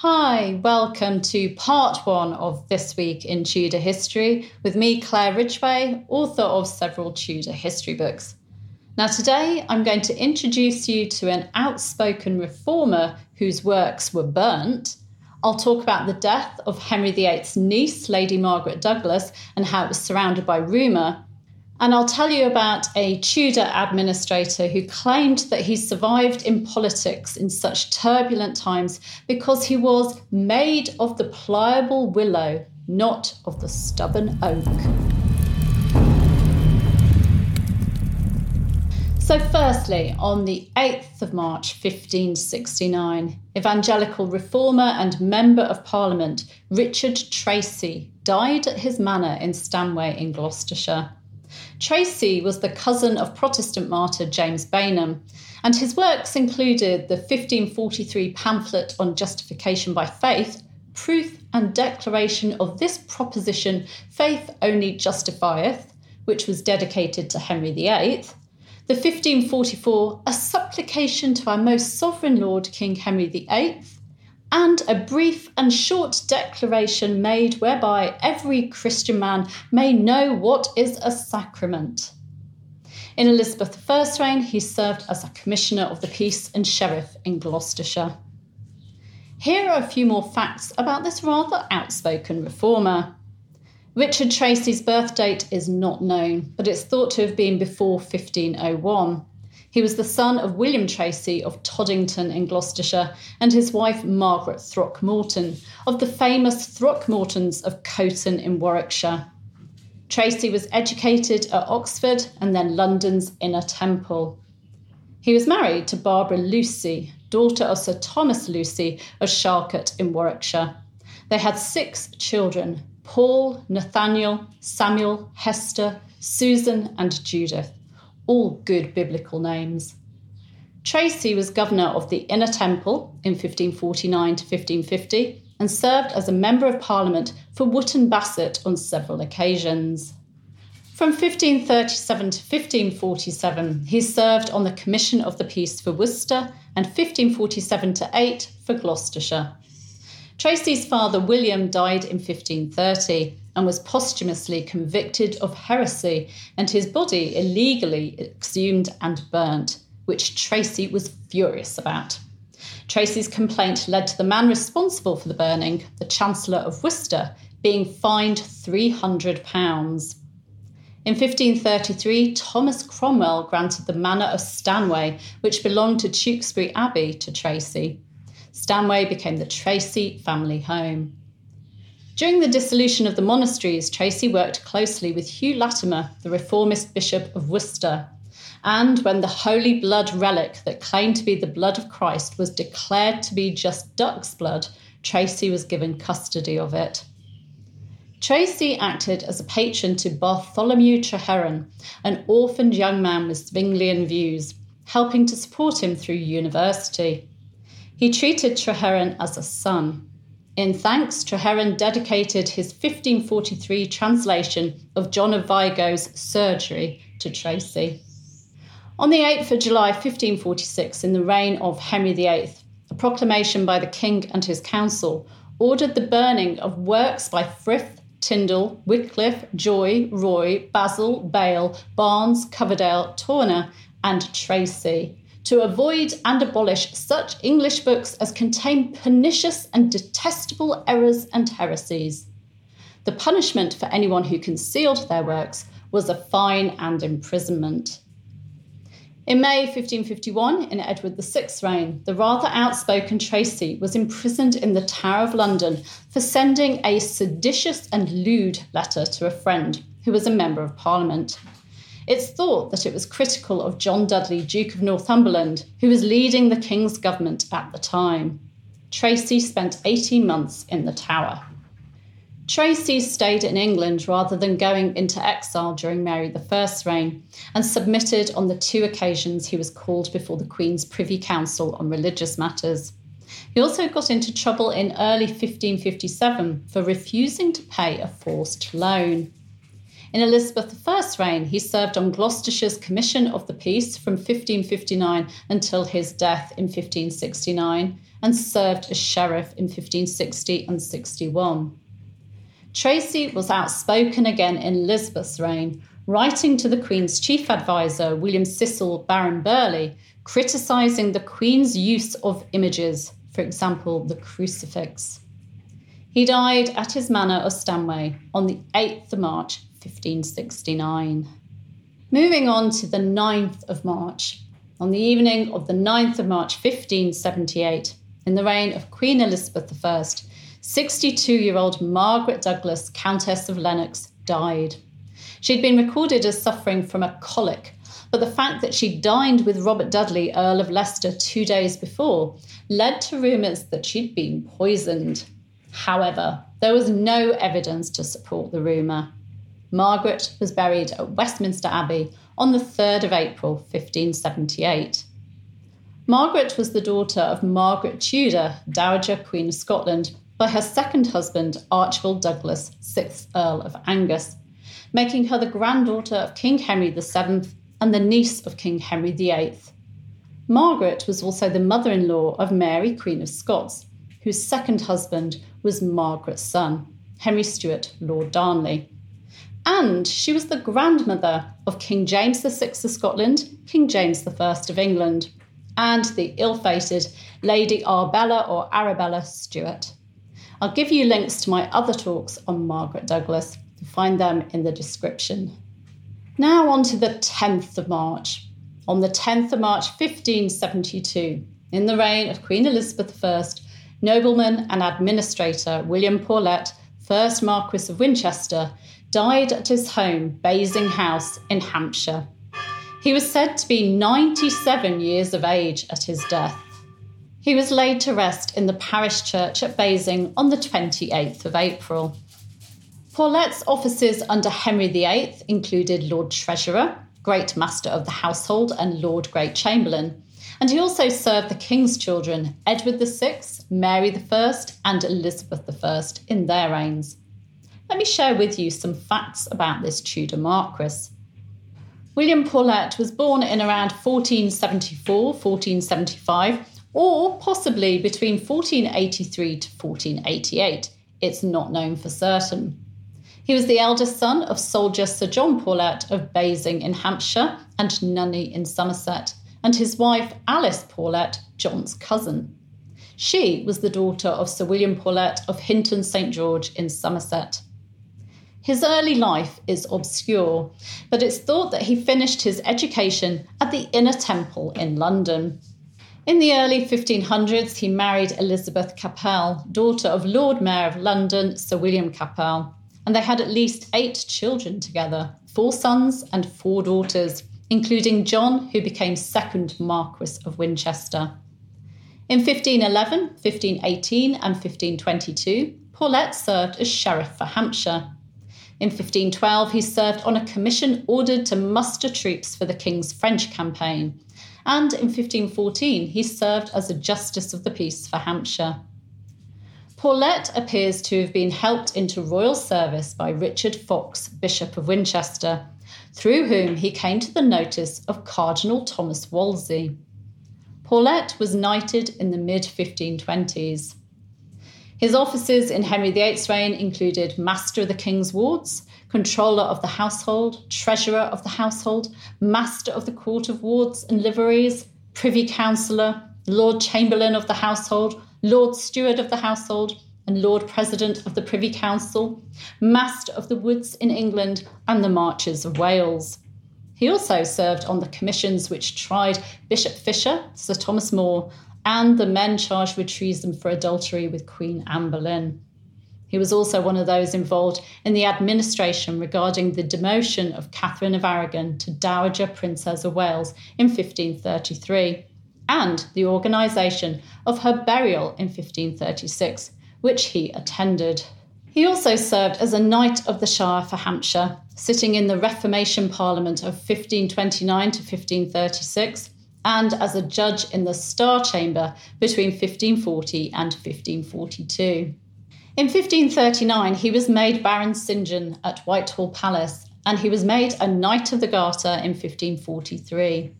Hi, welcome to part one of This Week in Tudor History with me, Claire Ridgway, author of several Tudor history books. Now, today I'm going to introduce you to an outspoken reformer whose works were burnt. I'll talk about the death of Henry VIII's niece, Lady Margaret Douglas, and how it was surrounded by rumour. And I'll tell you about a Tudor administrator who claimed that he survived in politics in such turbulent times because he was made of the pliable willow, not of the stubborn oak. So, firstly, on the 8th of March 1569, evangelical reformer and Member of Parliament Richard Tracy died at his manor in Stanway in Gloucestershire. Tracy was the cousin of Protestant martyr James Bainham, and his works included the 1543 pamphlet on justification by faith, proof and declaration of this proposition, faith only justifieth, which was dedicated to Henry VIII, the 1544, a supplication to our most sovereign Lord King Henry VIII, and a brief and short declaration made whereby every Christian man may know what is a sacrament. In Elizabeth I's reign, he served as a Commissioner of the Peace and Sheriff in Gloucestershire. Here are a few more facts about this rather outspoken reformer. Richard Tracy's birth date is not known, but it's thought to have been before 1501. He was the son of William Tracy of Toddington in Gloucestershire and his wife Margaret Throckmorton of the famous Throckmortons of Coughton in Warwickshire. Tracy was educated at Oxford and then London's Inner Temple. He was married to Barbara Lucy, daughter of Sir Thomas Lucy of Charlcote in Warwickshire. They had six children Paul, Nathaniel, Samuel, Hester, Susan, and Judith all good biblical names. Tracy was governor of the Inner Temple in 1549 to 1550 and served as a Member of Parliament for Wootton Bassett on several occasions. From 1537 to 1547, he served on the Commission of the Peace for Worcester and 1547 to 8 for Gloucestershire. Tracy's father William died in 1530 and was posthumously convicted of heresy and his body illegally exhumed and burnt, which Tracy was furious about. Tracy's complaint led to the man responsible for the burning, the Chancellor of Worcester, being fined £300. In 1533, Thomas Cromwell granted the manor of Stanway, which belonged to Tewkesbury Abbey, to Tracy. Stanway became the Tracy family home. During the dissolution of the monasteries, Tracy worked closely with Hugh Latimer, the reformist Bishop of Worcester. And when the holy blood relic that claimed to be the blood of Christ was declared to be just duck's blood, Tracy was given custody of it. Tracy acted as a patron to Bartholomew Traheron, an orphaned young man with Zwinglian views, helping to support him through university. He treated Traheron as a son. In thanks, Traheron dedicated his 1543 translation of John of Vigo's Surgery to Tracy. On the 8th of July 1546, in the reign of Henry VIII, a proclamation by the king and his council ordered the burning of works by Frith, Tyndale, Wycliffe, Joye, Roye, Basil, Bale, Barnes, Coverdale, Turner, and Tracy to avoid and abolish such English books as contain pernicious and detestable errors and heresies. The punishment for anyone who concealed their works was a fine and imprisonment. In May 1551, in Edward VI's reign, the rather outspoken Tracy was imprisoned in the Tower of London for sending a seditious and lewd letter to a friend who was a member of Parliament. It's thought that it was critical of John Dudley, Duke of Northumberland, who was leading the King's government at the time. Tracy spent 18 months in the Tower. Tracy stayed in England rather than going into exile during Mary I's reign and submitted on the two occasions he was called before the Queen's Privy Council on religious matters. He also got into trouble in early 1557 for refusing to pay a forced loan. In Elizabeth I's reign, he served on Gloucestershire's Commission of the Peace from 1559 until his death in 1569 and served as sheriff in 1560 and 61. Tracy was outspoken again in Elizabeth's reign, writing to the Queen's chief advisor, William Cecil Baron Burghley, criticising the Queen's use of images, for example, the crucifix. He died at his manor of Stanway on the 8th of March, 1569. Moving on to the 9th of March, on the evening of the 9th of March 1578, in the reign of Queen Elizabeth I, 62 year old Margaret Douglas, Countess of Lennox, died. She'd been recorded as suffering from a colic, but the fact that she dined with Robert Dudley, Earl of Leicester, two days before led to rumours that she'd been poisoned. However, there was no evidence to support the rumour. Margaret was buried at Westminster Abbey on the 3rd of April 1578. Margaret was the daughter of Margaret Tudor, Dowager Queen of Scotland, by her second husband, Archibald Douglas, 6th Earl of Angus, making her the granddaughter of King Henry VII and the niece of King Henry VIII. Margaret was also the mother in law of Mary, Queen of Scots, whose second husband was Margaret's son, Henry Stuart, Lord Darnley and she was the grandmother of King James VI of Scotland, King James I of England, and the ill fated Lady Arbella or Arabella Stuart. I'll give you links to my other talks on Margaret Douglas. You'll find them in the description. Now on to the 10th of March. On the 10th of March 1572, in the reign of Queen Elizabeth I, nobleman and administrator William Paulet, 1st Marquis of Winchester, died at his home, Basing House, in Hampshire. He was said to be 97 years of age at his death. He was laid to rest in the parish church at Basing on the 28th of April. Paulet's offices under Henry VIII included Lord Treasurer, Great Master of the Household, and Lord Great Chamberlain. And he also served the King's children, Edward VI, Mary I, and Elizabeth I, in their reigns let me share with you some facts about this Tudor Marquis. William Paulet was born in around 1474, 1475, or possibly between 1483 to 1488. It's not known for certain. He was the eldest son of soldier Sir John Paulet of Basing in Hampshire and Nunney in Somerset, and his wife Alice Paulet, John's cousin. She was the daughter of Sir William Paulet of Hinton St George in Somerset. His early life is obscure, but it's thought that he finished his education at the Inner Temple in London. In the early 1500s, he married Elizabeth Capel, daughter of Lord Mayor of London, Sir William Capel, and they had at least eight children together four sons and four daughters, including John, who became second Marquess of Winchester. In 1511, 1518, and 1522, Paulet served as Sheriff for Hampshire. In 1512, he served on a commission ordered to muster troops for the King's French campaign. And in 1514, he served as a Justice of the Peace for Hampshire. Paulet appears to have been helped into royal service by Richard Fox, Bishop of Winchester, through whom he came to the notice of Cardinal Thomas Wolsey. Paulet was knighted in the mid 1520s. His offices in Henry VIII's reign included Master of the King's Wards, Controller of the Household, Treasurer of the Household, Master of the Court of Wards and Liveries, Privy Councillor, Lord Chamberlain of the Household, Lord Steward of the Household, and Lord President of the Privy Council, Master of the Woods in England, and the Marches of Wales. He also served on the commissions which tried Bishop Fisher, Sir Thomas More, and the men charged with treason for adultery with Queen Anne Boleyn. He was also one of those involved in the administration regarding the demotion of Catherine of Aragon to Dowager Princess of Wales in 1533 and the organisation of her burial in 1536, which he attended. He also served as a Knight of the Shire for Hampshire, sitting in the Reformation Parliament of 1529 to 1536 and as a judge in the Star Chamber between 1540 and 1542. In 1539, he was made Baron St. John at Whitehall Palace, and he was made a Knight of the Garter in 1543.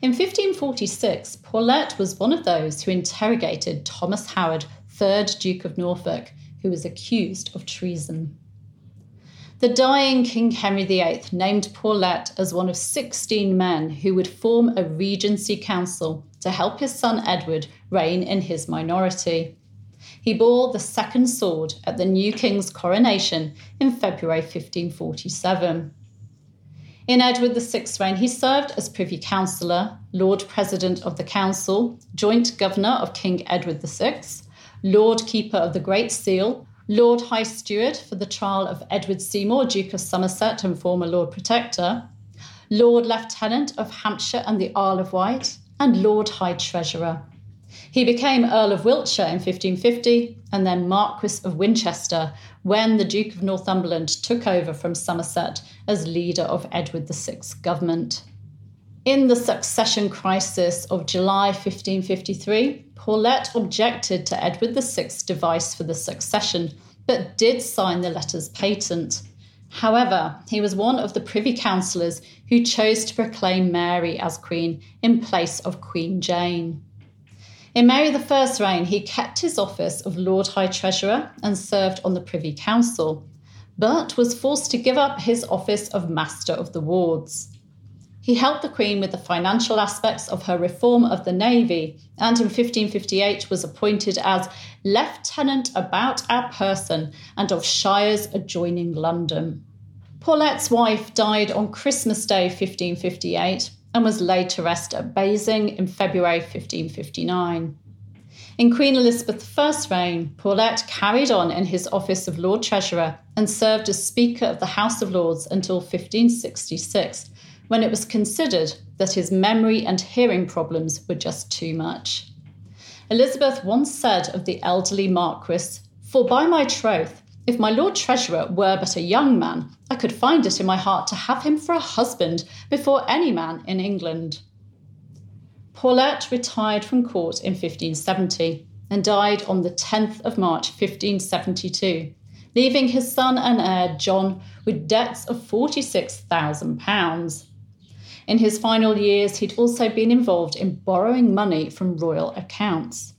In 1546, Paulet was one of those who interrogated Thomas Howard, 3rd Duke of Norfolk, who was accused of treason. The dying King Henry VIII named Paulet as one of 16 men who would form a regency council to help his son Edward reign in his minority. He bore the second sword at the new king's coronation in February 1547. In Edward VI's reign, he served as Privy Councillor, Lord President of the Council, Joint Governor of King Edward VI, Lord Keeper of the Great Seal, Lord High Steward for the trial of Edward Seymour, Duke of Somerset and former Lord Protector, Lord Lieutenant of Hampshire and the Isle of Wight, and Lord High Treasurer. He became Earl of Wiltshire in 1550 and then Marquis of Winchester when the Duke of Northumberland took over from Somerset as leader of Edward VI's government. In the succession crisis of July 1553, Paulet objected to Edward VI's device for the succession, but did sign the letters patent. However, he was one of the Privy Councillors who chose to proclaim Mary as Queen in place of Queen Jane. In Mary I's reign, he kept his office of Lord High Treasurer and served on the Privy Council, but was forced to give up his office of Master of the Wards. He helped the Queen with the financial aspects of her reform of the Navy and in 1558 was appointed as Lieutenant about our person and of shires adjoining London. Paulet's wife died on Christmas Day 1558 and was laid to rest at Basing in February 1559. In Queen Elizabeth I's reign, Paulet carried on in his office of Lord Treasurer and served as Speaker of the House of Lords until 1566 when it was considered that his memory and hearing problems were just too much. Elizabeth once said of the elderly Marquis, For by my troth, if my Lord Treasurer were but a young man, I could find it in my heart to have him for a husband before any man in England. Paulet retired from court in 1570 and died on the 10th of March 1572, leaving his son and heir John with debts of £46,000. In his final years, he'd also been involved in borrowing money from royal accounts.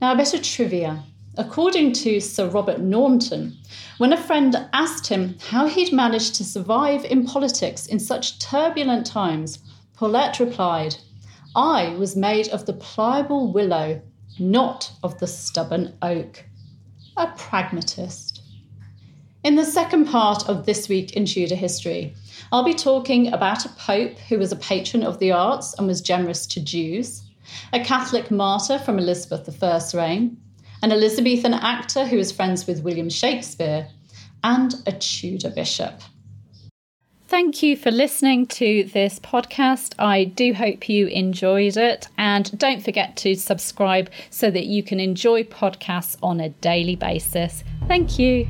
Now, a bit of trivia. According to Sir Robert Naunton, when a friend asked him how he'd managed to survive in politics in such turbulent times, Paulet replied, I was made of the pliable willow, not of the stubborn oak. A pragmatist. In the second part of This Week in Tudor History, I'll be talking about a pope who was a patron of the arts and was generous to Jews, a Catholic martyr from Elizabeth I's reign, an Elizabethan actor who was friends with William Shakespeare, and a Tudor bishop. Thank you for listening to this podcast. I do hope you enjoyed it. And don't forget to subscribe so that you can enjoy podcasts on a daily basis. Thank you.